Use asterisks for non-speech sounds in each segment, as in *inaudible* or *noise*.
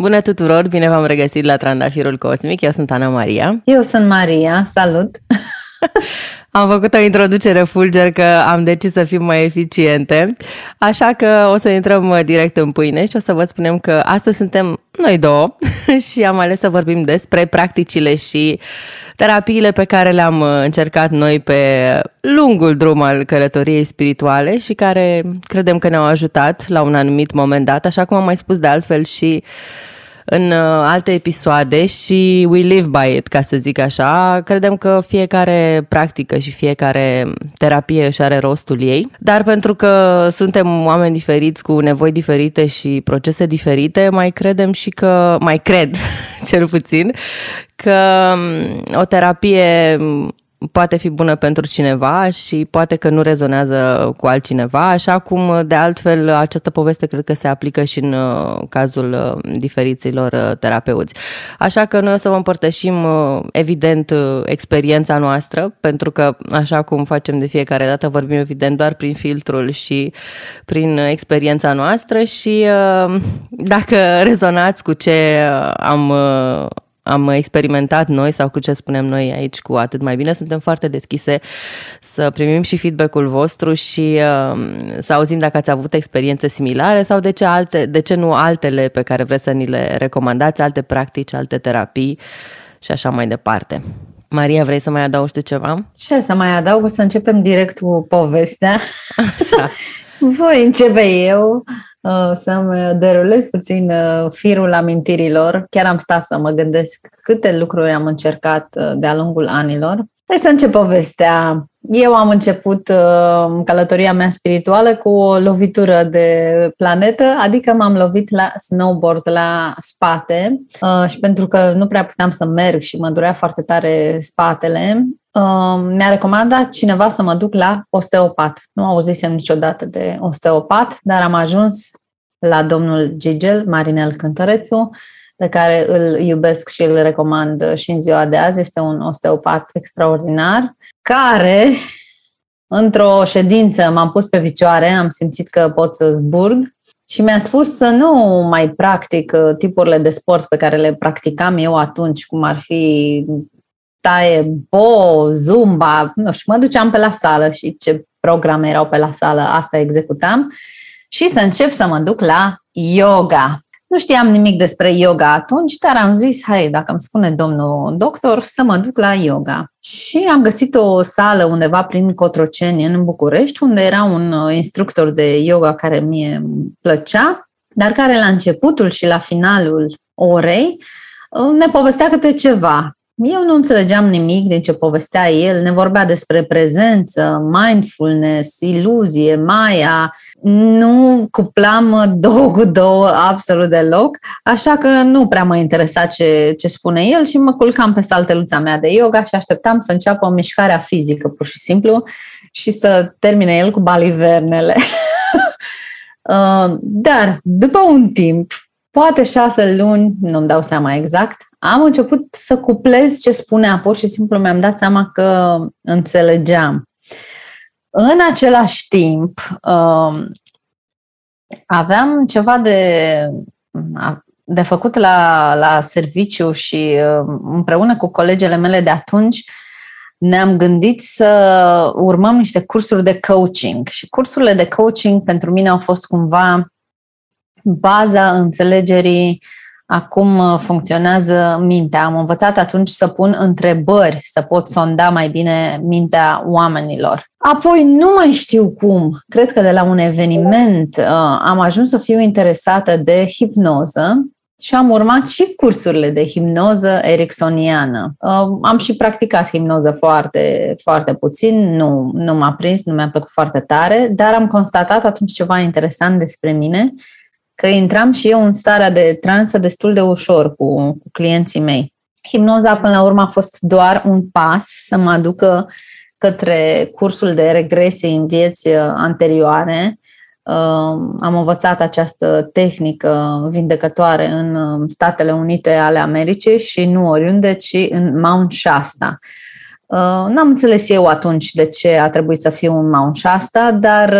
Bună tuturor, bine v-am regăsit la Trandafirul Cosmic. Eu sunt Ana Maria. Eu sunt Maria, salut! *laughs* Am făcut o introducere fulger că am decis să fim mai eficiente, așa că o să intrăm direct în pâine și o să vă spunem că astăzi suntem noi două *laughs* și am ales să vorbim despre practicile și terapiile pe care le-am încercat noi pe lungul drum al călătoriei spirituale și care credem că ne-au ajutat la un anumit moment dat, așa cum am mai spus de altfel și în uh, alte episoade și we live by it, ca să zic așa. Credem că fiecare practică și fiecare terapie își are rostul ei, dar pentru că suntem oameni diferiți cu nevoi diferite și procese diferite, mai credem și că, mai cred *laughs* cel puțin, că um, o terapie poate fi bună pentru cineva și poate că nu rezonează cu altcineva, așa cum de altfel această poveste cred că se aplică și în uh, cazul uh, diferiților uh, terapeuți. Așa că noi o să vă împărtășim evident experiența noastră, pentru că așa cum facem de fiecare dată, vorbim evident doar prin filtrul și prin experiența noastră și dacă rezonați cu ce am am experimentat noi sau cu ce spunem noi aici cu atât mai bine. Suntem foarte deschise să primim și feedback-ul vostru și uh, să auzim dacă ați avut experiențe similare sau de ce, alte, de ce nu altele pe care vreți să ni le recomandați, alte practici, alte terapii și așa mai departe. Maria, vrei să mai adaugi tu ceva? Ce să mai adaug? O să începem direct cu povestea. Așa. *laughs* Voi începe eu. Uh, să-mi derulez puțin uh, firul amintirilor. Chiar am stat să mă gândesc câte lucruri am încercat uh, de-a lungul anilor. Hai să încep povestea. Eu am început călătoria mea spirituală cu o lovitură de planetă, adică m-am lovit la snowboard, la spate și pentru că nu prea puteam să merg și mă durea foarte tare spatele, mi-a recomandat cineva să mă duc la osteopat. Nu auzisem niciodată de osteopat, dar am ajuns la domnul Gigel, Marinel Cântărețu, pe care îl iubesc și îl recomand și în ziua de azi. Este un osteopat extraordinar, care, într-o ședință, m-am pus pe picioare, am simțit că pot să zburg și mi-a spus să nu mai practic uh, tipurile de sport pe care le practicam eu atunci, cum ar fi taie bo, zumba, nu știu, mă duceam pe la sală și ce programe erau pe la sală, asta executam și să încep să mă duc la yoga. Nu știam nimic despre yoga atunci, dar am zis, hai, dacă îmi spune domnul doctor, să mă duc la yoga. Și am găsit o sală undeva prin Cotroceni, în București, unde era un uh, instructor de yoga care mie plăcea, dar care la începutul și la finalul orei uh, ne povestea câte ceva. Eu nu înțelegeam nimic din ce povestea el, ne vorbea despre prezență, mindfulness, iluzie, Maya, nu cuplam două cu două absolut deloc, așa că nu prea mă interesa ce, ce spune el și mă culcam pe salteluța mea de yoga și așteptam să înceapă mișcarea fizică, pur și simplu, și să termine el cu balivernele. *laughs* Uh, dar, după un timp, poate șase luni, nu-mi dau seama exact, am început să cuplez ce spunea, pur și simplu mi-am dat seama că înțelegeam. În același timp, um, aveam ceva de, de făcut la, la serviciu și um, împreună cu colegele mele de atunci ne-am gândit să urmăm niște cursuri de coaching și cursurile de coaching pentru mine au fost cumva baza înțelegerii a cum uh, funcționează mintea. Am învățat atunci să pun întrebări, să pot sonda mai bine mintea oamenilor. Apoi nu mai știu cum, cred că de la un eveniment uh, am ajuns să fiu interesată de hipnoză și am urmat și cursurile de hipnoză ericksoniană. Uh, am și practicat hipnoză foarte, foarte puțin, nu, nu m-a prins, nu mi-a plăcut foarte tare, dar am constatat atunci ceva interesant despre mine că intram și eu în starea de transă destul de ușor cu, cu clienții mei. Hipnoza, până la urmă, a fost doar un pas să mă aducă către cursul de regresie în vieți uh, anterioare. Uh, am învățat această tehnică vindecătoare în uh, Statele Unite ale Americii și nu oriunde, ci în Mount Shasta. N-am înțeles eu atunci de ce a trebuit să fiu un Mount Shasta, dar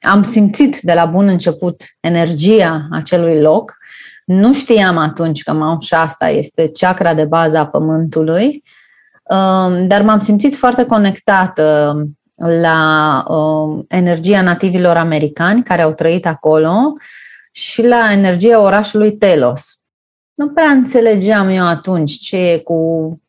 am simțit de la bun început energia acelui loc, Nu știam atunci că Mount Shasta este chakra de bază a Pământului, um, dar m-am simțit foarte conectată la um, energia nativilor americani care au trăit acolo și la energia orașului Telos. Nu prea înțelegeam eu atunci ce e cu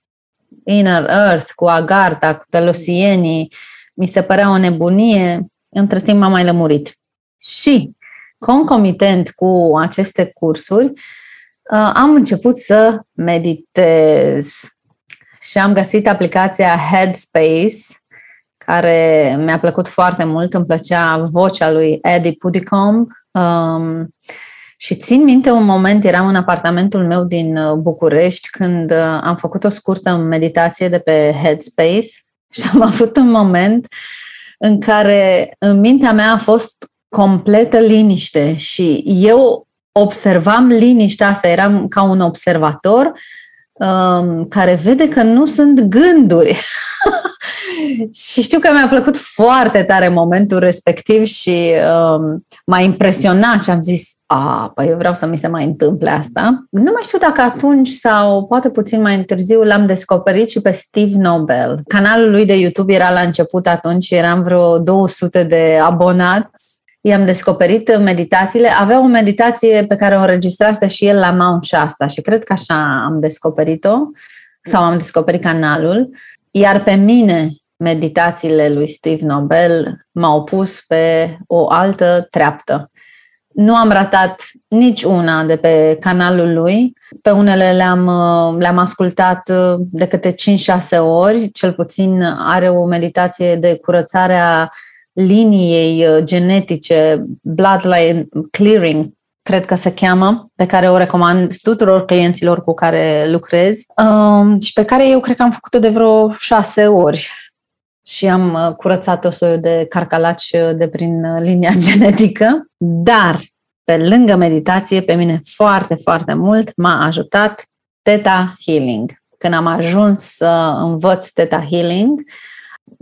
Inner Earth, cu Agartha, cu telosienii. Mi se părea o nebunie. Între timp m-am mai lămurit. Și, concomitent cu aceste cursuri, uh, am început să meditez. Și am găsit aplicația Headspace, care mi-a plăcut foarte mult, îmi plăcea vocea lui Eddie Pudicomb. Um, și țin minte un moment, eram în apartamentul meu din uh, București când uh, am făcut o scurtă meditație de pe Headspace *laughs* și am avut un moment în care în mintea mea a fost completă liniște și eu observam liniștea asta, eram ca un observator um, care vede că nu sunt gânduri. *laughs* și știu că mi-a plăcut foarte tare momentul respectiv și um, m-a impresionat și am zis, a, păi eu vreau să mi se mai întâmple asta. Nu mai știu dacă atunci sau poate puțin mai târziu l-am descoperit și pe Steve Nobel. Canalul lui de YouTube era la început atunci, eram vreo 200 de abonați i-am descoperit meditațiile. Avea o meditație pe care o înregistrase și el la Mount Shasta și cred că așa am descoperit-o sau am descoperit canalul. Iar pe mine meditațiile lui Steve Nobel m-au pus pe o altă treaptă. Nu am ratat nici una de pe canalul lui. Pe unele le-am, le-am ascultat de câte 5-6 ori. Cel puțin are o meditație de curățare a liniei genetice, bloodline clearing, cred că se cheamă, pe care o recomand tuturor clienților cu care lucrez um, și pe care eu cred că am făcut-o de vreo șase ori și am uh, curățat o soiul de carcalaci uh, de prin uh, linia *laughs* genetică, dar pe lângă meditație, pe mine foarte, foarte mult m-a ajutat Theta Healing. Când am ajuns să învăț Theta Healing,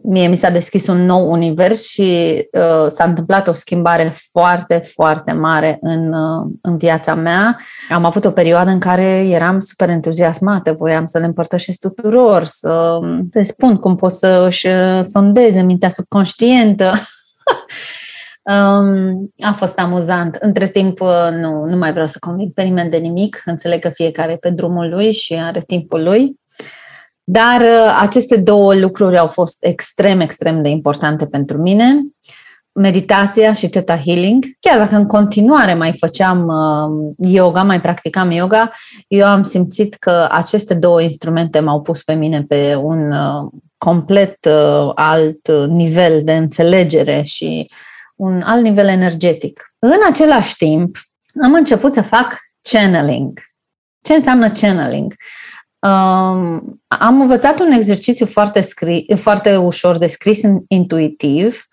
mie mi s-a deschis un nou univers și uh, s-a întâmplat o schimbare foarte, foarte mare în, uh, în viața mea. Am avut o perioadă în care eram super entuziasmată, voiam să le împărtășesc tuturor, să le spun cum pot să își uh, sondeze mintea subconștientă. *laughs* Um, a fost amuzant. Între timp, uh, nu, nu mai vreau să conving pe nimeni de nimic. Înțeleg că fiecare e pe drumul lui și are timpul lui. Dar uh, aceste două lucruri au fost extrem, extrem de importante pentru mine. Meditația și Theta Healing. Chiar dacă în continuare mai făceam uh, yoga, mai practicam yoga, eu am simțit că aceste două instrumente m-au pus pe mine pe un uh, complet alt nivel de înțelegere și un alt nivel energetic. În același timp, am început să fac channeling. Ce înseamnă channeling? Um, am învățat un exercițiu foarte, scri, foarte ușor de scris intuitiv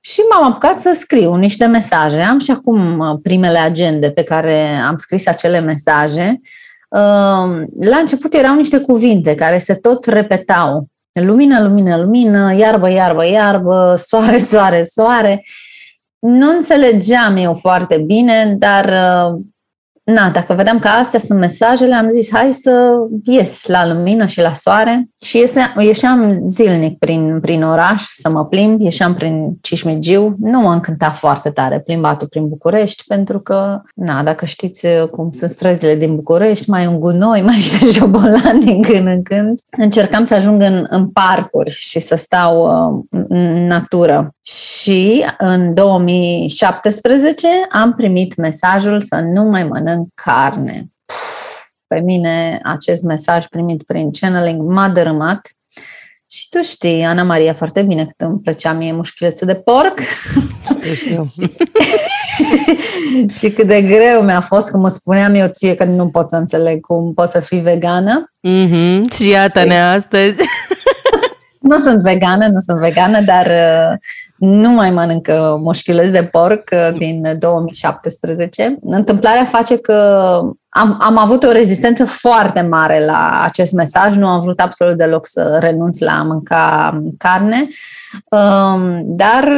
și m-am apucat să scriu niște mesaje. Am și acum uh, primele agende pe care am scris acele mesaje. Um, la început erau niște cuvinte care se tot repetau. Lumină, lumină, lumină, iarbă, iarbă, iarbă, soare, *laughs* soare, soare. Nu înțelegeam eu foarte bine, dar uh, na, dacă vedeam că astea sunt mesajele, am zis hai să ies la lumină și la soare. Și iese, ieșeam zilnic prin, prin oraș să mă plimb, ieșeam prin Cismigiu, nu mă încânta foarte tare plimbatul prin București, pentru că, na, dacă știți cum sunt străzile din București, mai un gunoi, *laughs* mai niște jobolan din când în când, încercam să ajung în, în parcuri și să stau uh, în natură. Și în 2017 am primit mesajul să nu mai mănânc carne. Pe mine acest mesaj primit prin channeling m-a dărâmat și tu știi, Ana Maria, foarte bine cât îmi plăcea mie mușchiulețul de porc. Știu, știu. *laughs* *laughs* și cât de greu mi-a fost, cum îmi spuneam eu ție, că nu pot să înțeleg cum poți să fii vegană. Mm-hmm. Și iată-ne astăzi. *laughs* nu sunt vegană, nu sunt vegană, dar uh, nu mai mănânc moșchiuleț de porc uh, din 2017. Întâmplarea face că am, am avut o rezistență foarte mare la acest mesaj, nu am vrut absolut deloc să renunț la a mânca carne, um, dar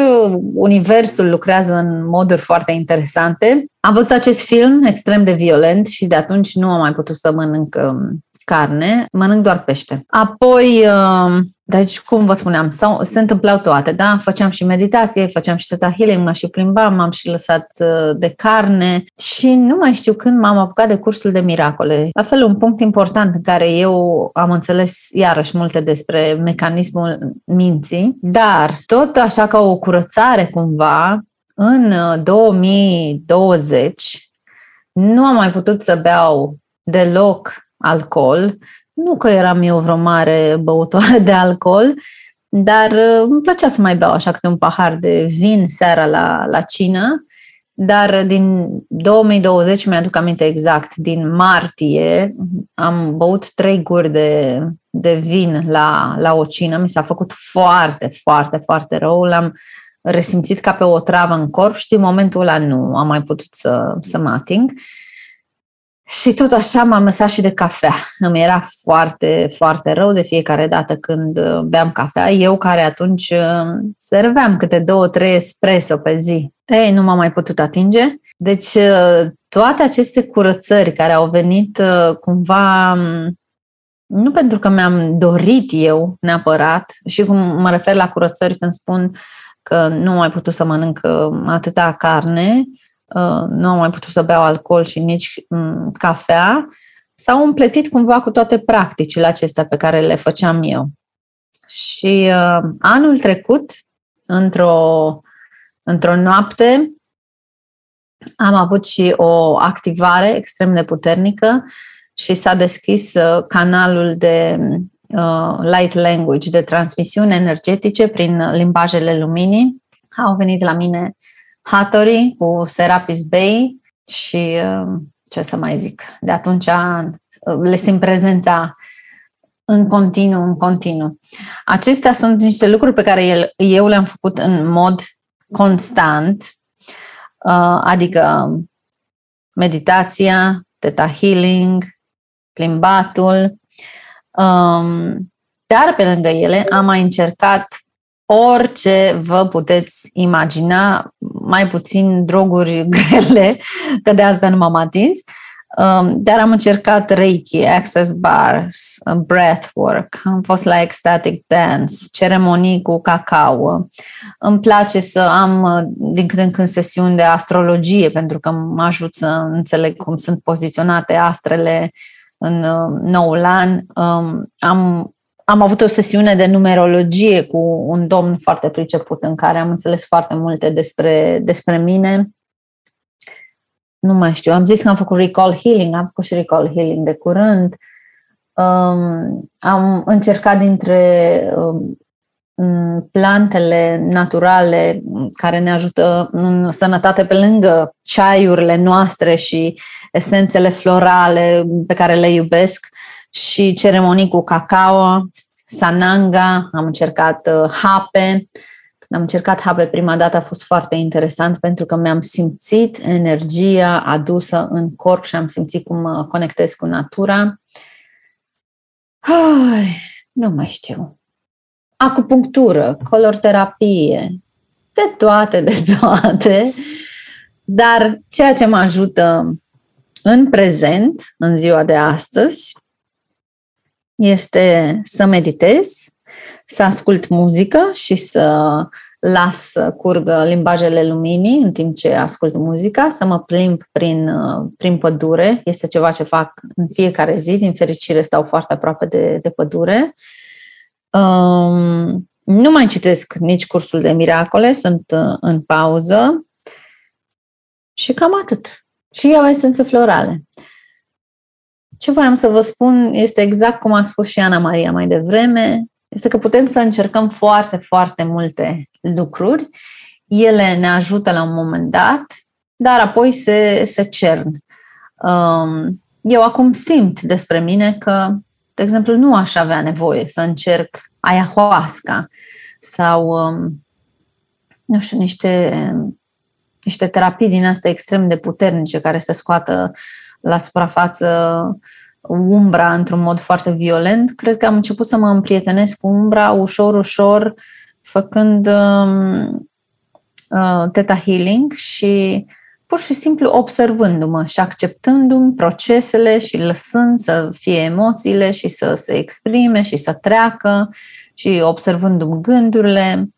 universul lucrează în moduri foarte interesante. Am văzut acest film extrem de violent și de atunci nu am mai putut să mănânc um, carne, mănânc doar pește. Apoi, uh, deci cum vă spuneam, sau, se întâmplau toate, da? Făceam și meditație, făceam și teta healing, mă și plimbam, m-am și lăsat uh, de carne și nu mai știu când m-am apucat de cursul de miracole. La fel, un punct important în care eu am înțeles iarăși multe despre mecanismul minții, dar tot așa ca o curățare cumva, în 2020 uh, nu am mai putut să beau deloc alcool. Nu că eram eu vreo mare băutoare de alcool, dar uh, îmi plăcea să mai beau așa câte un pahar de vin seara la, la cină. Dar din 2020, mi-aduc aminte exact, din martie am băut trei guri de, de vin la, la o cină. Mi s-a făcut foarte, foarte, foarte rău. L-am resimțit ca pe o travă în corp și din momentul ăla nu am mai putut să, să mă ating. Uh, și tot așa m-am lăsat și de cafea. Îmi era foarte, foarte rău de fiecare dată când uh, beam cafea. Eu care atunci uh, serveam câte două, trei espresso pe zi. Ei, nu m-am mai putut atinge. Deci uh, toate aceste curățări care au venit cumva um, nu pentru că mi-am dorit eu neapărat și cum mă refer la curățări când spun că nu am mai putut să mănânc atâta carne, Uh, nu am mai putut să beau alcool și nici mm, cafea, s-au împletit cumva cu toate practicile acestea pe care le făceam eu. Și uh, anul trecut, într-o, într-o noapte, am avut și o activare extrem de puternică și s-a deschis uh, canalul de uh, light language, de transmisiune energetice prin limbajele luminii. Au venit la mine Hattori cu Serapis Bay și uh, ce să mai zic, de atunci uh, le simt prezența în continuu, în continuu. Acestea sunt niște lucruri pe care eu le-am făcut în mod constant, uh, adică meditația, teta healing, plimbatul, um, dar pe lângă ele am mai încercat orice vă puteți imagina, mai puțin droguri *laughs* grele, că de asta nu m-am atins, um, dar am încercat Reiki, Access Bars, Breathwork, am fost la Ecstatic Dance, ceremonii cu cacao. Îmi place să am din când în când sesiuni de astrologie pentru că mă ajut să înțeleg cum sunt poziționate astrele în uh, noul an. Um, am am avut o sesiune de numerologie cu un domn foarte priceput în care am înțeles foarte multe despre, despre mine. Nu mai știu, am zis că am făcut recall healing, am făcut și recall healing de curând. Um, am încercat dintre um, plantele naturale care ne ajută în sănătate pe lângă ceaiurile noastre și esențele florale pe care le iubesc și ceremonii cu cacao, sananga, am încercat uh, hape. Când am încercat hape prima dată a fost foarte interesant pentru că mi-am simțit energia adusă în corp și am simțit cum mă conectez cu natura. Ai, nu mai știu. Acupunctură, color terapie, de toate, de toate. Dar ceea ce mă ajută în prezent, în ziua de astăzi, este să meditez, să ascult muzică și să las să curgă limbajele luminii în timp ce ascult muzica, să mă plimb prin, prin pădure. Este ceva ce fac în fiecare zi. Din fericire stau foarte aproape de, de pădure. Um, nu mai citesc nici cursul de miracole, sunt uh, în pauză. Și cam atât. Și iau esențe florale. Ce voiam să vă spun este exact cum a spus și Ana Maria mai devreme, este că putem să încercăm foarte, foarte multe lucruri. Ele ne ajută la un moment dat, dar apoi se, se cern. Um, eu acum simt despre mine că, de exemplu, nu aș avea nevoie să încerc ayahuasca sau, um, nu știu, niște, niște terapii din astea extrem de puternice care să scoată la suprafață umbra într-un mod foarte violent, cred că am început să mă împrietenesc cu umbra ușor, ușor, făcând um, uh, Theta Healing și pur și simplu observându-mă și acceptându-mi procesele și lăsând să fie emoțiile și să se exprime și să treacă și observându-mi gândurile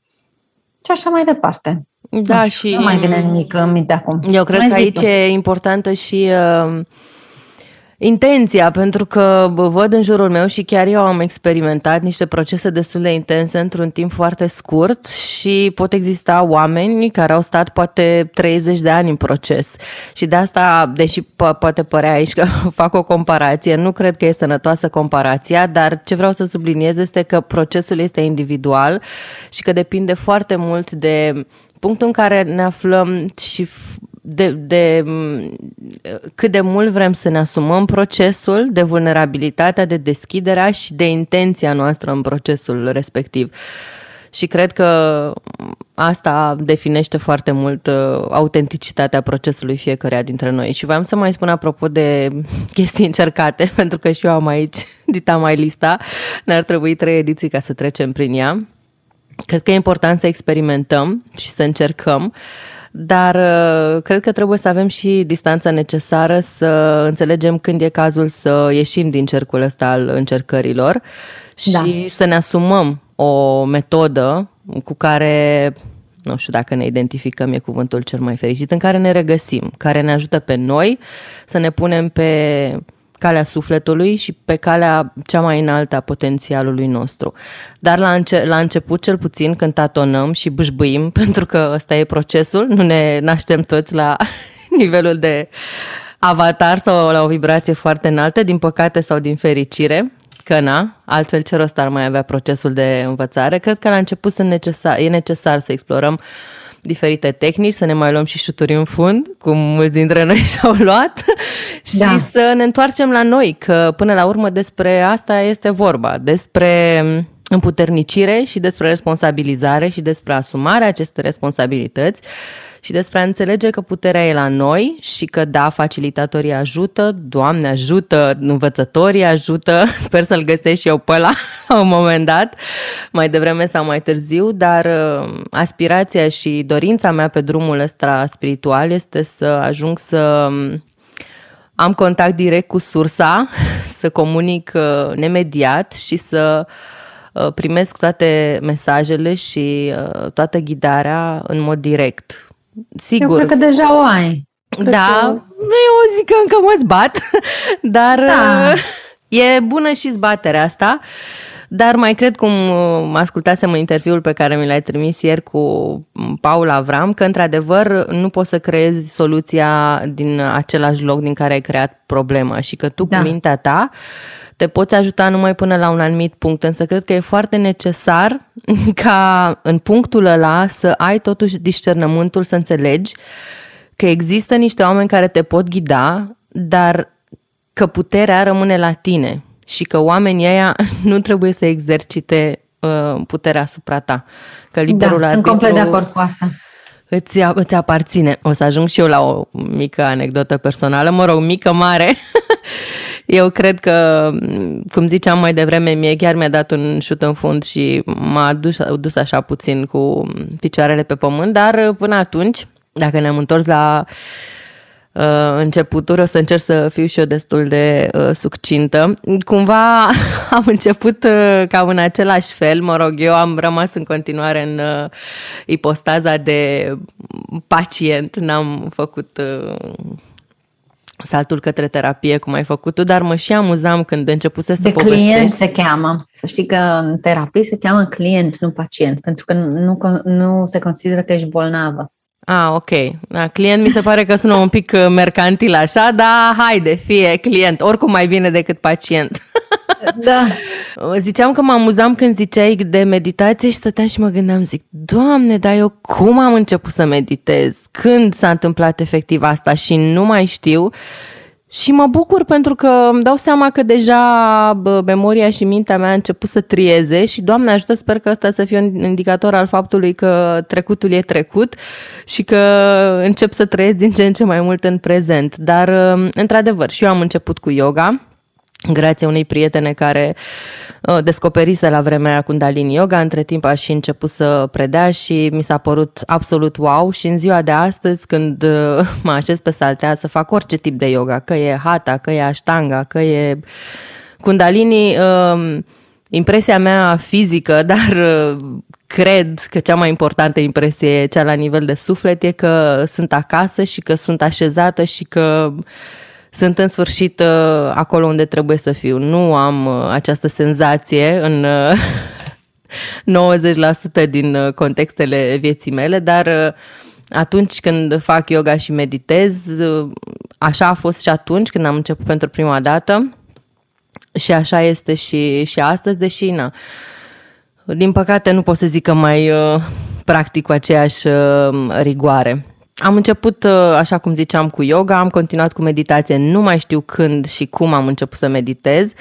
și așa mai departe. Da, nu știu, și... Nu mai vine nimic în minte acum. Eu cred mai că aici tu. e importantă și uh, intenția, pentru că văd în jurul meu și chiar eu am experimentat niște procese destul de intense într-un timp foarte scurt și pot exista oameni care au stat poate 30 de ani în proces. Și de asta, deși po- poate părea aici că *laughs* fac o comparație, nu cred că e sănătoasă comparația, dar ce vreau să subliniez este că procesul este individual și că depinde foarte mult de punctul în care ne aflăm și de, de cât de mult vrem să ne asumăm procesul, de vulnerabilitatea, de deschiderea și de intenția noastră în procesul respectiv. Și cred că asta definește foarte mult uh, autenticitatea procesului fiecăruia dintre noi. Și voiam să mai spun apropo de *laughs* chestii încercate, *laughs* pentru că și eu am aici *laughs* dita mai lista, ne-ar trebui trei ediții ca să trecem prin ea. Cred că e important să experimentăm și să încercăm uh, dar uh, cred că trebuie să avem și distanța necesară să înțelegem când e cazul să ieșim din cercul ăsta al încercărilor și da. să ne asumăm o metodă cu care nu știu dacă ne identificăm, e cuvântul cel mai fericit, în care ne regăsim, care ne ajută pe noi să ne punem pe calea sufletului și pe calea cea mai înaltă a potențialului nostru. Dar la, înce- la început, cel puțin, când tatonăm și bâșbâim, *laughs* pentru că ăsta e procesul, nu ne naștem toți la *laughs* nivelul de avatar sau la o vibrație foarte înaltă, din păcate sau din fericire, că na, altfel ce rost ar mai avea procesul de învățare. Cred că la început sunt necesar, e necesar să explorăm uh, diferite tehnici, să ne mai luăm și șuturi în fund, cum mulți dintre noi *laughs* și-au luat, și da. să ne întoarcem la noi, că până la urmă despre asta este vorba, despre împuternicire și despre responsabilizare și despre asumarea acestei responsabilități și despre a înțelege că puterea e la noi și că da, facilitatorii ajută, Doamne ajută, învățătorii ajută, *laughs* sper să-l găsesc și eu pe ăla *laughs* la un moment dat, mai devreme sau mai târziu, dar uh, aspirația și dorința mea pe drumul ăsta spiritual este să ajung să um, am contact direct cu sursa, *laughs* să comunic uh, nemediat și să uh, primesc toate mesajele și toată ghidarea în mod direct. Sigur. Eu cred că deja o ai. Cred da, că... eu zic că încă mă zbat, *laughs* dar da. e bună și zbaterea asta. Dar mai cred, cum uh, ascultasem în interviul pe care mi l-ai trimis ieri cu Paul Avram, că într-adevăr nu poți să creezi soluția din același loc din care ai creat problema și că tu da. cu mintea ta te poți ajuta numai până la un anumit punct, însă cred că e foarte necesar *laughs* ca în punctul ăla să ai totuși discernământul să înțelegi că există niște oameni care te pot ghida, dar că puterea rămâne la tine și că oamenii ăia *laughs* nu trebuie să exercite uh, puterea asupra ta. Că liberul da, sunt complet de acord cu asta. Îți, îți aparține. O să ajung și eu la o mică anecdotă personală, mă rog, mică, mare. *laughs* Eu cred că, cum ziceam mai devreme, mie chiar mi-a dat un șut în fund și m-a dus, dus așa puțin cu picioarele pe pământ, dar până atunci, dacă ne-am întors la uh, începuturi, o să încerc să fiu și eu destul de uh, succintă. Cumva *laughs* am început uh, cam în același fel, mă rog, eu am rămas în continuare în uh, ipostaza de pacient, n-am făcut uh, saltul către terapie, cum ai făcut tu, dar mă și amuzam când începuse să de povestești. client se cheamă. Să știi că în terapie se cheamă client, nu pacient, pentru că nu, nu se consideră că ești bolnavă. Ah, ok. Da, client mi se pare că sună un pic uh, mercantil așa, dar haide, fie client, oricum mai bine decât pacient. *laughs* Da. Ziceam că mă amuzam când ziceai de meditație și stăteam și mă gândeam, zic, Doamne, dar eu cum am început să meditez? Când s-a întâmplat efectiv asta și nu mai știu. Și mă bucur pentru că îmi dau seama că deja bă, memoria și mintea mea a început să trieze și, Doamne ajută, sper că ăsta să fie un indicator al faptului că trecutul e trecut și că încep să trăiesc din ce în ce mai mult în prezent. Dar, într-adevăr, și eu am început cu yoga grație unei prietene care uh, descoperise la vremea aia Kundalini Yoga, între timp a și început să predea și mi s-a părut absolut wow. Și în ziua de astăzi când uh, *laughs* mă așez pe saltea să fac orice tip de yoga, că e hatha, că e ashtanga, că e Kundalini, uh, impresia mea fizică, *laughs* dar cred că cea mai importantă impresie, cea la nivel de suflet, e că sunt acasă și că sunt așezată și că sunt în sfârșit uh, acolo unde trebuie să fiu. Nu am uh, această senzație în 90% uh, *laughs* din contextele vieții mele, dar atunci când fac yoga și meditez, așa a fost și atunci când am început pentru prima dată și așa este și, și astăzi, deși na, din păcate nu pot să zic că mai practic cu aceeași rigoare. Am început, uh, așa cum ziceam, cu yoga, am continuat cu meditație, nu mai știu când și cum am început să meditez,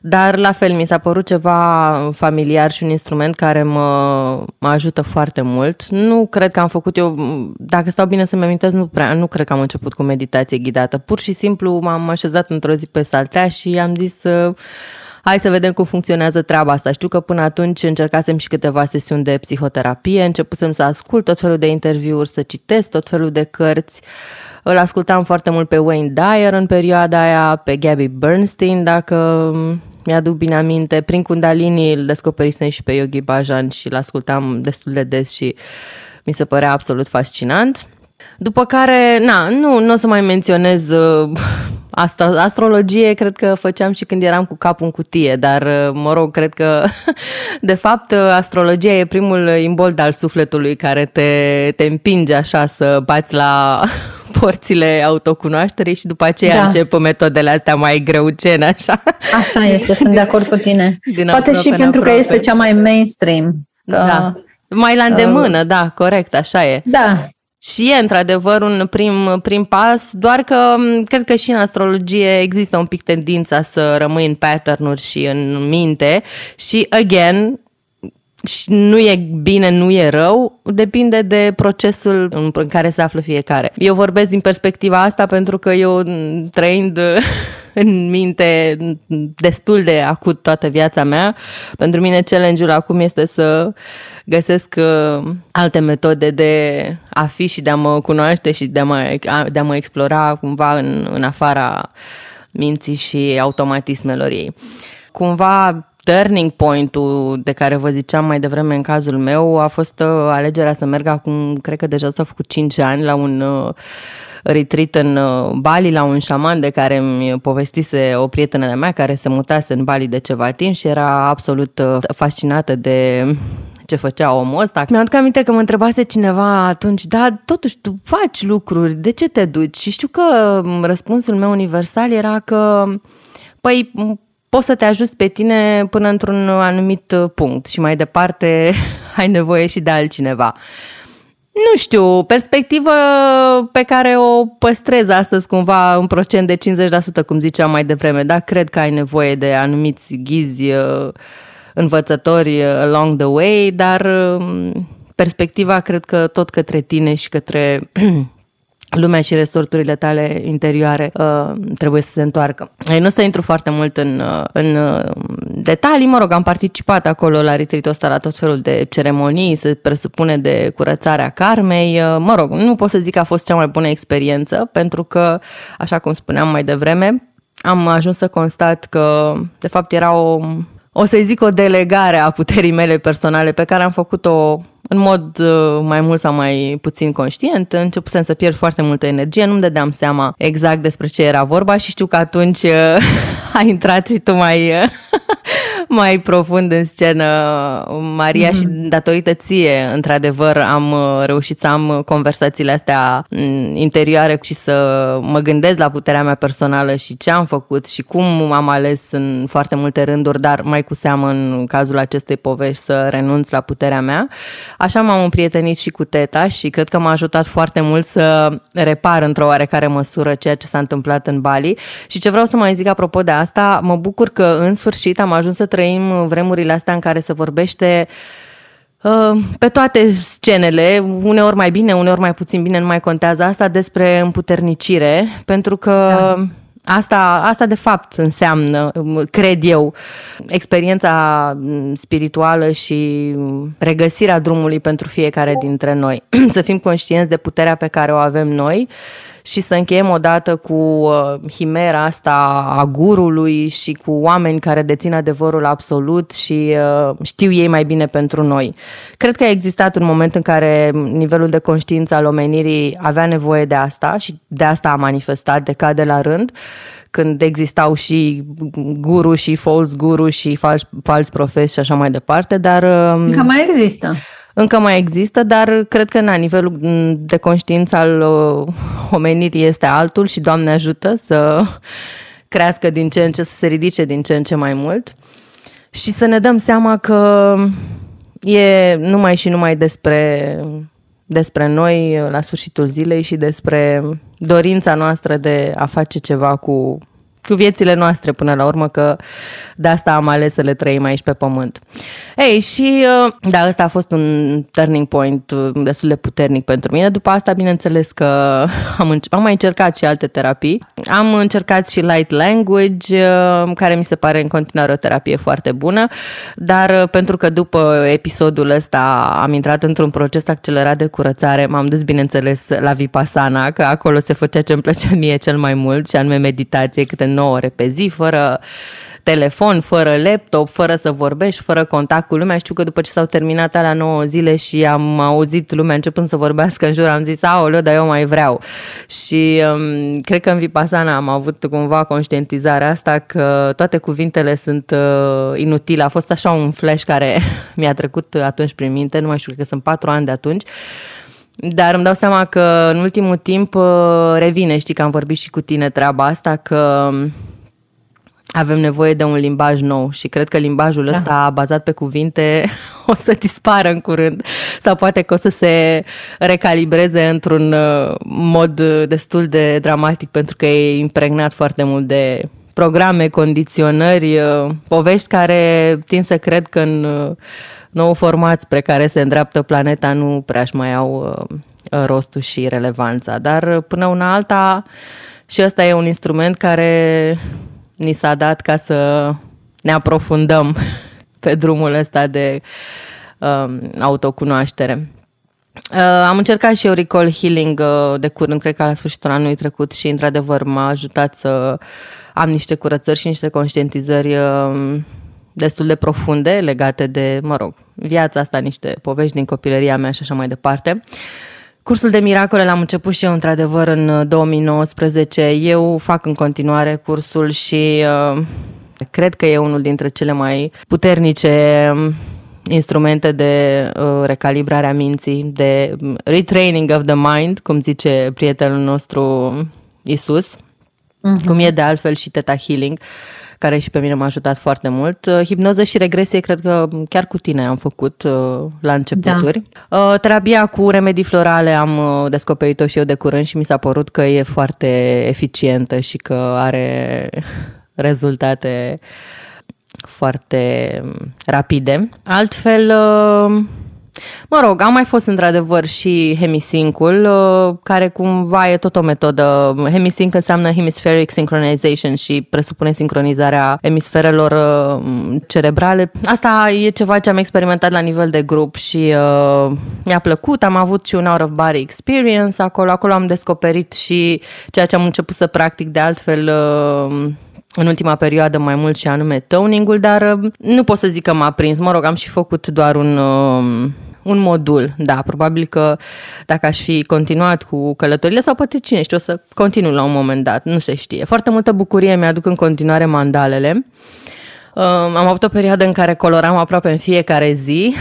dar la fel mi s-a părut ceva familiar și un instrument care mă, mă ajută foarte mult. Nu cred că am făcut eu, dacă stau bine să-mi amintesc, nu, prea, nu cred că am început cu meditație ghidată. Pur și simplu m-am așezat într-o zi pe saltea și am zis să hai să vedem cum funcționează treaba asta. Știu că până atunci încercasem și câteva sesiuni de psihoterapie, începusem să ascult tot felul de interviuri, să citesc tot felul de cărți. Îl ascultam foarte mult pe Wayne Dyer în perioada aia, pe Gabby Bernstein, dacă mi-aduc bine aminte. Prin Kundalini îl descoperisem și pe Yogi Bhajan și îl ascultam destul de des și mi se părea absolut fascinant. După care, na, nu, nu o să mai menționez uh, astro- astrologie, cred că făceam și când eram cu capul în cutie, dar, uh, mă rog, cred că, *laughs* de fapt, uh, astrologia e primul imbold al sufletului care te, te împinge așa să bați la *laughs* porțile autocunoașterii și după aceea da. încep metodele astea mai greucene, așa. Așa este, sunt de acord cu tine. *laughs* Din Poate și pentru aproape. că este cea mai mainstream. Că... Da. Mai la îndemână, uh, da, corect, așa e. Da, și e într-adevăr un prim, prim pas, doar că cred că și în astrologie există un pic tendința să rămâi în pattern și în minte și, again, și nu e bine, nu e rău, depinde de procesul în care se află fiecare. Eu vorbesc din perspectiva asta pentru că eu trăind în minte destul de acut toată viața mea, pentru mine challenge-ul acum este să găsesc uh, alte metode de a fi și de a mă cunoaște și de a mă, de a mă explora cumva în, în afara minții și automatismelor ei. Cumva turning point-ul de care vă ziceam mai devreme în cazul meu a fost uh, alegerea să merg acum, cred că deja s-a făcut 5 ani, la un uh, retreat în uh, Bali, la un șaman de care îmi povestise o prietenă de mea care se mutase în Bali de ceva timp și era absolut fascinată de ce făcea omul ăsta. Mi-am aduc aminte că mă întrebase cineva atunci, da, totuși tu faci lucruri, de ce te duci? Și știu că răspunsul meu universal era că, păi, poți să te ajuți pe tine până într-un anumit uh, punct și mai departe *laughs* ai nevoie și de altcineva. Nu știu, perspectivă pe care o păstrez astăzi cumva în procent de 50%, cum ziceam mai devreme, da? Cred că ai nevoie de anumiți ghizi uh, învățători uh, along the way, dar um, perspectiva cred că tot către tine și către *clears throat* lumea și resorturile tale interioare uh, trebuie să se întoarcă. Ei, nu să intru foarte mult în, uh, în uh, detalii, mă rog, am participat acolo la retreat ăsta la tot felul de ceremonii, se presupune de curățarea karmei, uh, mă rog, nu pot să zic că a fost cea mai bună experiență, pentru că, așa cum spuneam mai devreme, am ajuns să constat că, de fapt, era o, o să zic, o delegare a puterii mele personale pe care am făcut-o în mod uh, mai mult sau mai puțin conștient, începusem să pierd foarte multă energie, nu-mi dădeam seama exact despre ce era vorba și știu că atunci uh, *laughs* a intrat și tu mai, uh, mai profund în scenă, Maria, mm-hmm. și datorită ție, într-adevăr, am reușit să am conversațiile astea mm, interioare și să mă gândesc la puterea mea personală și ce am făcut și cum am ales în foarte multe rânduri, dar mai cu seamă în cazul acestei povești să renunț la puterea mea. Așa m-am împrietenit și cu teta și cred că m-a ajutat foarte mult să repar într-o oarecare măsură ceea ce s-a întâmplat în Bali. Și ce vreau să mai zic apropo de asta, mă bucur că în sfârșit am ajuns să trăim vremurile astea în care se vorbește uh, pe toate scenele, uneori mai bine, uneori mai puțin bine, nu mai contează asta, despre împuternicire, pentru că da Asta, asta de fapt înseamnă, cred eu, experiența spirituală și regăsirea drumului pentru fiecare dintre noi. *clears throat* Să fim conștienți de puterea pe care o avem noi și să încheiem odată cu uh, himera asta a gurului și cu oameni care dețin adevărul absolut și uh, știu ei mai bine pentru noi. Cred că a existat un moment în care nivelul de conștiință al omenirii avea nevoie de asta și de asta a manifestat de de la rând când existau și guru și false guru și fals, fals profesi și așa mai departe, dar... Um, Încă mai există încă mai există, dar cred că na, nivelul de conștiință al uh, omenirii este altul și Doamne ajută să *laughs* crească din ce în ce, să se ridice din ce în ce mai mult. Și să ne dăm seama că e numai și numai despre, despre noi la sfârșitul zilei și despre dorința noastră de a face ceva cu cu viețile noastre până la urmă, că de asta am ales să le trăim aici pe pământ. Ei, și uh, da, ăsta a fost un turning point uh, destul de puternic pentru mine. După asta, bineînțeles că *laughs* am, înce- am mai încercat și alte terapii. Am încercat și light language, uh, care mi se pare în continuare o terapie foarte bună, dar pentru că după episodul ăsta am intrat într-un proces accelerat de curățare, m-am dus, bineînțeles, la Vipassana, că acolo se făcea ce îmi plăcea mie cel mai mult, și anume meditație câte 9 ore pe zi, fără telefon, fără laptop, fără să vorbești, fără contact cu lumea. Știu că după ce s-au terminat alea 9 zile și am auzit lumea începând să vorbească în jur, am zis, aoleu, dar eu mai vreau. Și um, cred că în Vipassana am avut cumva conștientizarea asta că toate cuvintele sunt uh, inutile. A fost așa un flash care *laughs* mi-a trecut atunci prin minte, nu mai știu, că sunt patru ani de atunci. Dar îmi dau seama că în ultimul timp uh, revine, știi că am vorbit și cu tine treaba asta, că avem nevoie de un limbaj nou și cred că limbajul da. ăsta bazat pe cuvinte *laughs* o să dispară în curând sau poate că o să se recalibreze într-un uh, mod destul de dramatic pentru că e impregnat foarte mult de programe, condiționări, uh, povești care tin să cred că în nou format spre care se îndreaptă planeta nu prea-și mai au uh, rostul și relevanța. Dar până una alta și ăsta e un instrument care ni s-a dat ca să ne aprofundăm *laughs* pe drumul ăsta de uh, autocunoaștere. Uh, am încercat și eu Recall Healing uh, de curând, cred că la sfârșitul anului trecut și într-adevăr m-a ajutat să am niște curățări și niște conștientizări uh, destul de profunde legate de, mă rog, viața asta, niște povești din copilăria mea și așa mai departe. Cursul de miracole l-am început și eu, într-adevăr, în 2019. Eu fac în continuare cursul și uh, cred că e unul dintre cele mai puternice um, instrumente de uh, recalibrare a minții, de retraining of the mind, cum zice prietenul nostru Isus, uh-huh. cum e de altfel și Teta Healing. Uh, care și pe mine m-a ajutat foarte mult. Uh, hipnoză și regresie, cred că chiar cu tine am făcut uh, la începuturi. Da. Uh, terapia cu remedii florale am descoperit-o și eu de curând și mi s-a părut că e foarte eficientă și că are *laughs* rezultate foarte rapide. Altfel, Mă rog, am mai fost într-adevăr și hemisincul, uh, care cumva e tot o metodă. Hemisync înseamnă hemispheric synchronization și presupune sincronizarea emisferelor uh, cerebrale. Asta e ceva ce am experimentat la nivel de grup și uh, mi-a plăcut. Am avut și un out of body experience acolo. Acolo am descoperit și ceea ce am început să practic de altfel uh, în ultima perioadă mai mult și anume toning-ul, dar uh, nu pot să zic că m-a prins. Mă rog, am și făcut doar un... Uh, un modul, da, probabil că dacă aș fi continuat cu călătorile sau poate cine știe, o să continui la un moment dat, nu se știe. Foarte multă bucurie mi-aduc în continuare mandalele. Uh, am avut o perioadă în care coloram aproape în fiecare zi.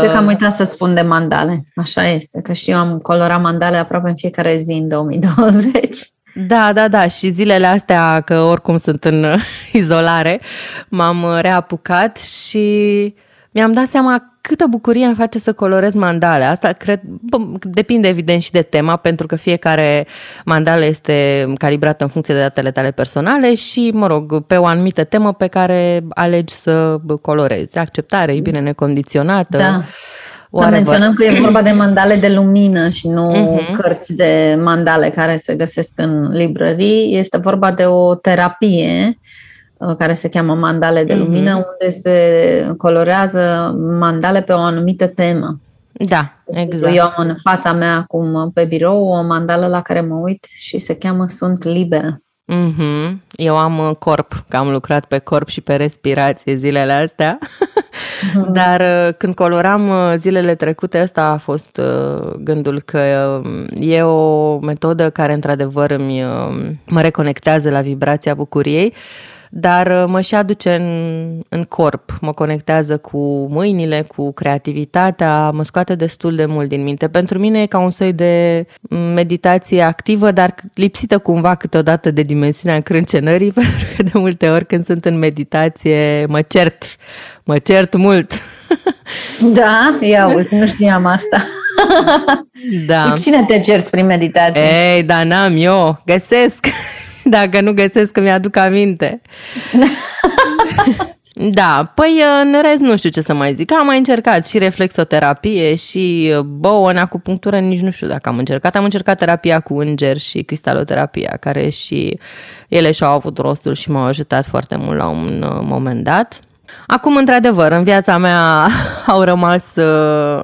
De că am uitat să spun de mandale. Așa este, că și eu am colorat mandale aproape în fiecare zi în 2020. Da, da, da. Și zilele astea, că oricum sunt în *laughs* izolare, m-am reapucat și mi-am dat seama câtă bucurie îmi face să colorez mandale. Asta cred, bă, depinde evident și de tema, pentru că fiecare mandală este calibrată în funcție de datele tale personale și, mă rog, pe o anumită temă pe care alegi să colorezi. Acceptare, iubire necondiționată. Da. Să menționăm că e vorba de *clears throat* mandale de lumină și nu uh-huh. cărți de mandale care se găsesc în librării. Este vorba de o terapie uh, care se cheamă mandale de lumină, uh-huh. unde se colorează mandale pe o anumită temă. Da, exact. Eu am în fața mea acum pe birou o mandală la care mă uit și se cheamă Sunt liberă. Mm-hmm. Eu am uh, corp, că am lucrat pe corp și pe respirație zilele astea, mm-hmm. *laughs* dar uh, când coloram uh, zilele trecute, ăsta a fost gândul că e o metodă care într-adevăr îmi, mă reconectează la vibrația bucuriei dar uh, mă și aduce în, în corp, mă conectează cu mâinile, cu creativitatea, mă scoate destul de mult din minte. Pentru mine e ca un soi de meditație activă, dar lipsită cumva câteodată de dimensiunea încrâncenării, *laughs* pentru că de multe ori când sunt în meditație mă cert, mă cert mult. *laughs* Da, ia uzi, nu știam asta. Da. *laughs* Cu cine te cerți prin meditație? Ei, da, n-am eu, găsesc. *laughs* Dacă nu găsesc, îmi aduc aminte. *laughs* Da, păi în rest nu știu ce să mai zic. Am mai încercat și reflexoterapie și bouă în acupunctură, nici nu știu dacă am încercat. Am încercat terapia cu înger și cristaloterapia, care și ele și-au avut rostul și m-au ajutat foarte mult la un uh, moment dat. Acum, într-adevăr, în viața mea *laughs* au rămas uh,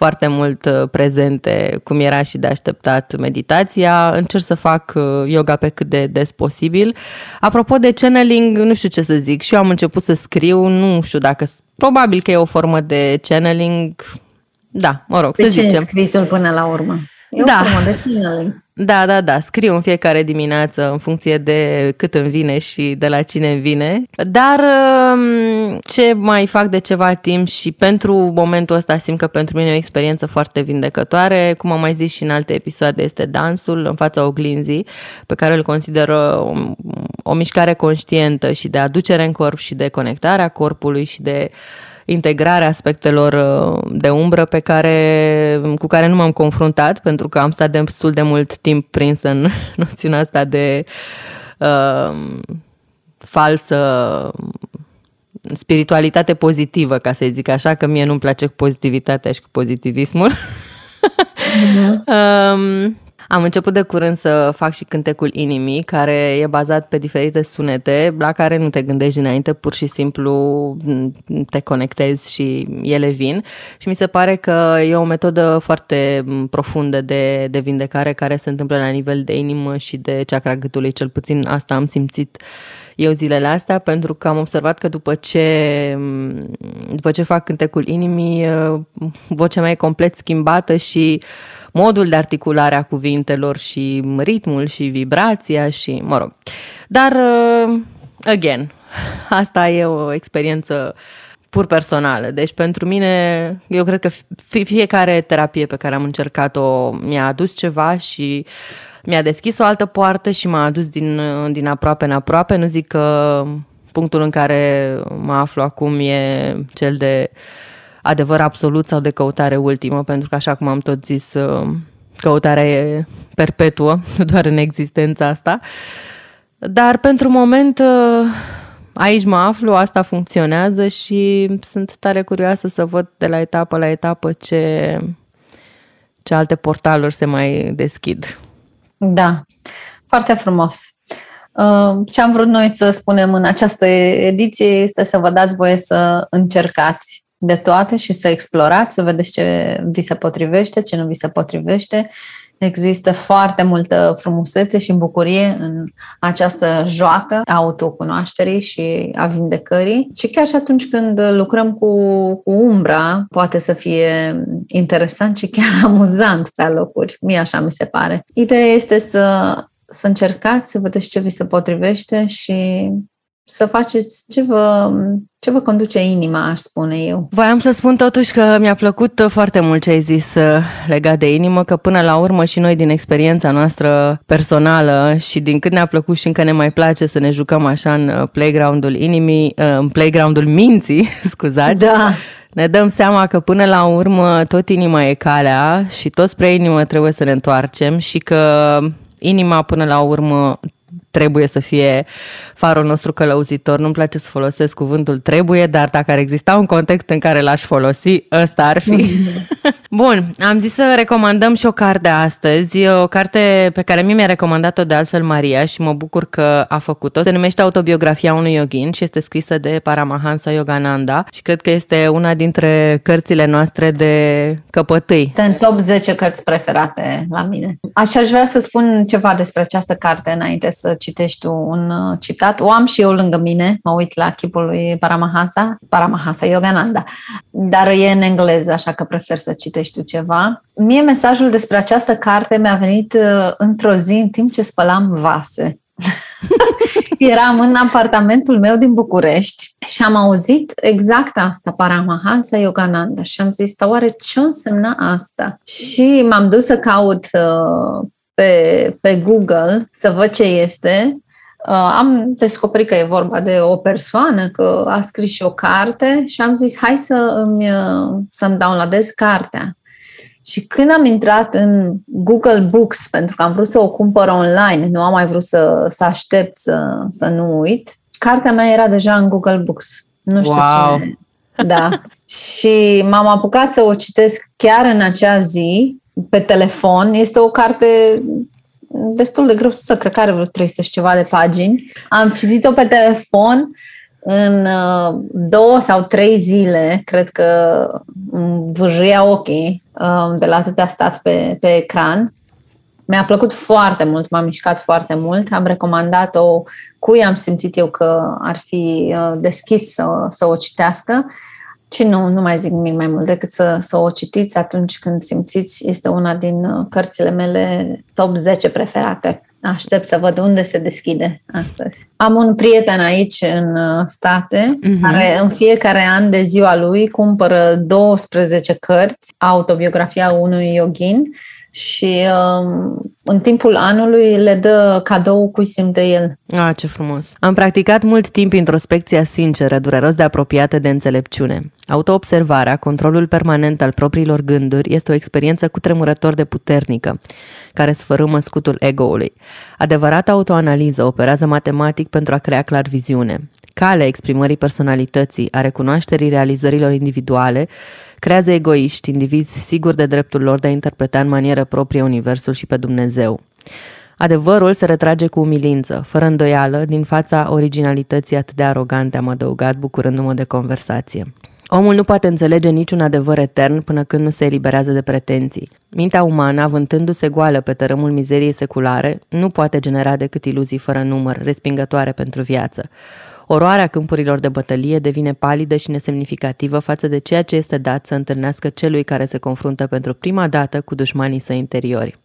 foarte mult uh, prezente, cum era și de așteptat meditația. Încerc să fac uh, yoga pe cât de des posibil. Apropo de channeling, nu știu ce să zic. Și eu am început să scriu, nu știu dacă... Probabil că e o formă de channeling. Da, mă rog, de să ce zicem. scrisul până la urmă? E da. o formă de channeling. Da, da, da. Scriu în fiecare dimineață în funcție de cât îmi vine și de la cine îmi vine. Dar um, ce mai fac de ceva timp și pentru momentul ăsta simt că pentru mine e o experiență foarte vindecătoare. Cum am mai zis și în alte episoade, este dansul în fața oglinzii, pe care îl consider o, o mișcare conștientă și de aducere în corp și de conectarea corpului și de integrarea aspectelor uh, de umbră pe care, cu care nu m-am confruntat, pentru că am stat destul de mult timp prins în *laughs* noțiunea asta de uh, falsă spiritualitate pozitivă, ca să zic așa, că mie nu-mi place cu pozitivitatea și cu pozitivismul. Mm-hmm. *laughs* um, am început de curând să fac și cântecul inimii, care e bazat pe diferite sunete la care nu te gândești dinainte, pur și simplu te conectezi și ele vin. Și mi se pare că e o metodă foarte profundă de, de vindecare care se întâmplă la nivel de inimă și de chakra gâtului, cel puțin asta am simțit eu zilele astea, pentru că am observat că după ce, după ce fac cântecul inimii, vocea mea e complet schimbată și modul de articulare a cuvintelor și ritmul și vibrația și, mă rog. Dar, uh, again, asta e o experiență pur personală. Deci pentru mine, eu cred că fiecare terapie pe care am încercat-o mi-a adus ceva și mi-a deschis o altă poartă și m-a adus din, din aproape în aproape. Nu zic că punctul în care mă aflu acum e cel de uh, adevăr absolut sau de căutare ultimă, pentru că, așa cum am tot zis, uh, căutarea e perpetuă, *laughs* doar în existența asta. Dar, pentru moment, uh, aici mă aflu, asta funcționează și sunt tare curioasă să văd de la etapă la etapă ce, ce alte portaluri se mai deschid. Da, foarte frumos. Uh, ce am vrut noi să spunem în această ediție este să vă dați voie să încercați de toate și să explorați, să vedeți ce vi se potrivește, ce nu vi se potrivește. Există foarte multă frumusețe și bucurie în această joacă a autocunoașterii și a vindecării. Și chiar și atunci când lucrăm cu, cu umbra, poate să fie interesant și chiar *laughs* amuzant pe locuri. Mie așa mi se pare. Ideea este să, să încercați, să vedeți ce vi se potrivește și să faceți ce vă, ce vă conduce inima, aș spune eu. Voiam să spun totuși că mi-a plăcut foarte mult ce ai zis uh, legat de inimă, că până la urmă și noi din experiența noastră personală și din cât ne-a plăcut și încă ne mai place să ne jucăm așa în uh, playground-ul inimii, uh, în playground-ul minții, *laughs* scuzați, da. ne dăm seama că până la urmă tot inima e calea și tot spre inimă trebuie să ne întoarcem și că inima până la urmă trebuie să fie farul nostru călăuzitor. Nu-mi place să folosesc cuvântul trebuie, dar dacă ar exista un context în care l-aș folosi, ăsta ar fi. *laughs* Bun, am zis să recomandăm și o carte astăzi, o carte pe care mie mi-a recomandat-o de altfel Maria și mă bucur că a făcut-o. Se numește Autobiografia unui yogin și este scrisă de Paramahansa Yogananda și cred că este una dintre cărțile noastre de căpătâi. Sunt top 10 cărți preferate la mine. Așa aș vrea să spun ceva despre această carte înainte să citești tu un uh, citat. O am și eu lângă mine, mă uit la chipul lui Paramahansa, Paramahansa Yogananda, dar e în engleză, așa că prefer să citești tu ceva. Mie mesajul despre această carte mi-a venit uh, într-o zi în timp ce spălam vase. *laughs* Eram în apartamentul meu din București și am auzit exact asta, Paramahansa Yogananda și am zis, oare ce însemna asta? Și m-am dus să caut uh, pe, pe Google să văd ce este. Uh, am descoperit că e vorba de o persoană, că a scris și o carte și am zis, hai să îmi, uh, să-mi downloadez cartea. Și când am intrat în Google Books, pentru că am vrut să o cumpăr online, nu am mai vrut să, să aștept să, să nu uit, cartea mea era deja în Google Books. Nu știu wow. ce. *laughs* Da. și m-am apucat să o citesc chiar în acea zi, pe telefon. Este o carte destul de greu să cred că are vreo 300 și ceva de pagini. Am citit-o pe telefon în uh, două sau trei zile, cred că vâjâia ochii uh, de la atâtea stat pe, pe ecran. Mi-a plăcut foarte mult, m-a mișcat foarte mult. Am recomandat-o cui am simțit eu că ar fi uh, deschis să, să o citească. Și nu, nu mai zic nimic mai mult decât să, să o citiți atunci când simțiți. Este una din cărțile mele top 10 preferate. Aștept să văd unde se deschide astăzi. Am un prieten aici în uh, state uh-huh. care în fiecare an de ziua lui cumpără 12 cărți, autobiografia unui yogin și um, în timpul anului le dă cadou cui simte el. Ah, ce frumos! Am practicat mult timp introspecția sinceră, dureros de apropiată de înțelepciune. Autoobservarea, controlul permanent al propriilor gânduri, este o experiență cu tremurător de puternică, care sfărâmă scutul ego-ului. Adevărata autoanaliză operează matematic pentru a crea clar viziune. Calea exprimării personalității, a recunoașterii realizărilor individuale, creează egoiști, indivizi siguri de dreptul lor de a interpreta în manieră proprie Universul și pe Dumnezeu. Adevărul se retrage cu umilință, fără îndoială, din fața originalității atât de arogante, am adăugat, bucurându-mă de conversație. Omul nu poate înțelege niciun adevăr etern până când nu se eliberează de pretenții. Mintea umană, avântându-se goală pe tărâmul mizeriei seculare, nu poate genera decât iluzii fără număr, respingătoare pentru viață. Oroarea câmpurilor de bătălie devine palidă și nesemnificativă față de ceea ce este dat să întâlnească celui care se confruntă pentru prima dată cu dușmanii săi interiori.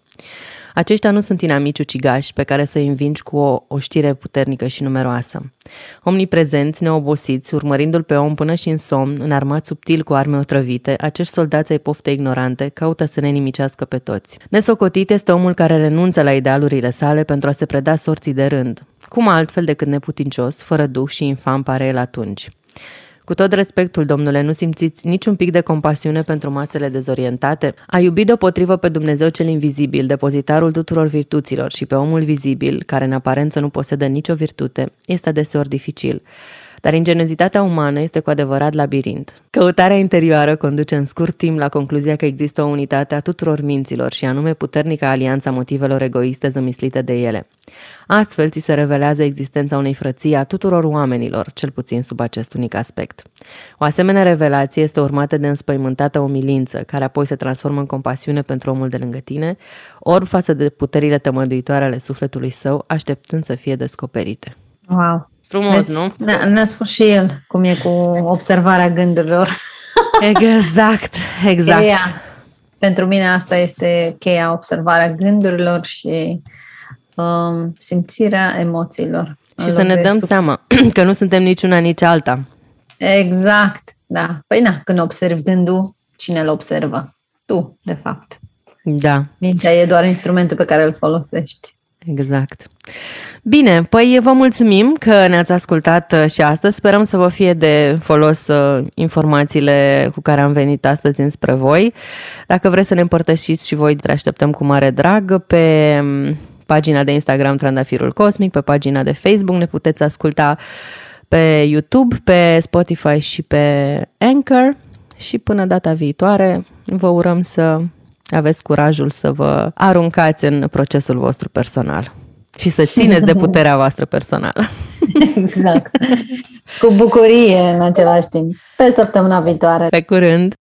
Aceștia nu sunt inamici ucigași pe care să-i învingi cu o, o știre puternică și numeroasă. Omniprezenți, neobosiți, urmărindu-l pe om până și în somn, înarmați subtil cu arme otrăvite, acești soldați ai pofte ignorante caută să ne nimicească pe toți. Nesocotit este omul care renunță la idealurile sale pentru a se preda sorții de rând. Cum altfel decât neputincios, fără duh și infam pare el atunci. Cu tot respectul, domnule, nu simțiți niciun pic de compasiune pentru masele dezorientate? A iubi deopotrivă pe Dumnezeu cel invizibil, depozitarul tuturor virtuților și pe omul vizibil, care în aparență nu posedă nicio virtute, este adeseori dificil dar ingenezitatea umană este cu adevărat labirint. Căutarea interioară conduce în scurt timp la concluzia că există o unitate a tuturor minților și anume puternica alianța motivelor egoiste zămislite de ele. Astfel, ți se revelează existența unei frății a tuturor oamenilor, cel puțin sub acest unic aspect. O asemenea revelație este urmată de înspăimântată umilință, care apoi se transformă în compasiune pentru omul de lângă tine, ori față de puterile tămăduitoare ale sufletului său, așteptând să fie descoperite. Wow! Frumos, nu? Ne-a spus și el cum e cu observarea gândurilor. *laughs* Exact, exact. Cheia. Pentru mine asta este cheia, observarea gândurilor și um, simțirea emoțiilor. Și să ne dăm sub... seama *clears throat* că nu suntem niciuna, nici alta. Exact, da. Păi na, când observi gândul, cine îl observă? Tu, de fapt. Da. Mintea e doar instrumentul pe care îl folosești. Exact. Bine, păi vă mulțumim că ne-ați ascultat uh, și astăzi. Sperăm să vă fie de folos uh, informațiile cu care am venit astăzi înspre voi. Dacă vreți să ne împărtășiți și voi, te așteptăm cu mare drag pe pagina de Instagram Trandafirul Cosmic, pe pagina de Facebook ne puteți asculta pe YouTube, pe Spotify și pe Anchor și până data viitoare vă urăm să aveți curajul să vă aruncați în procesul vostru personal și să țineți de *laughs* puterea voastră personală. Exact. Cu bucurie în același timp. Pe săptămâna viitoare. Pe curând!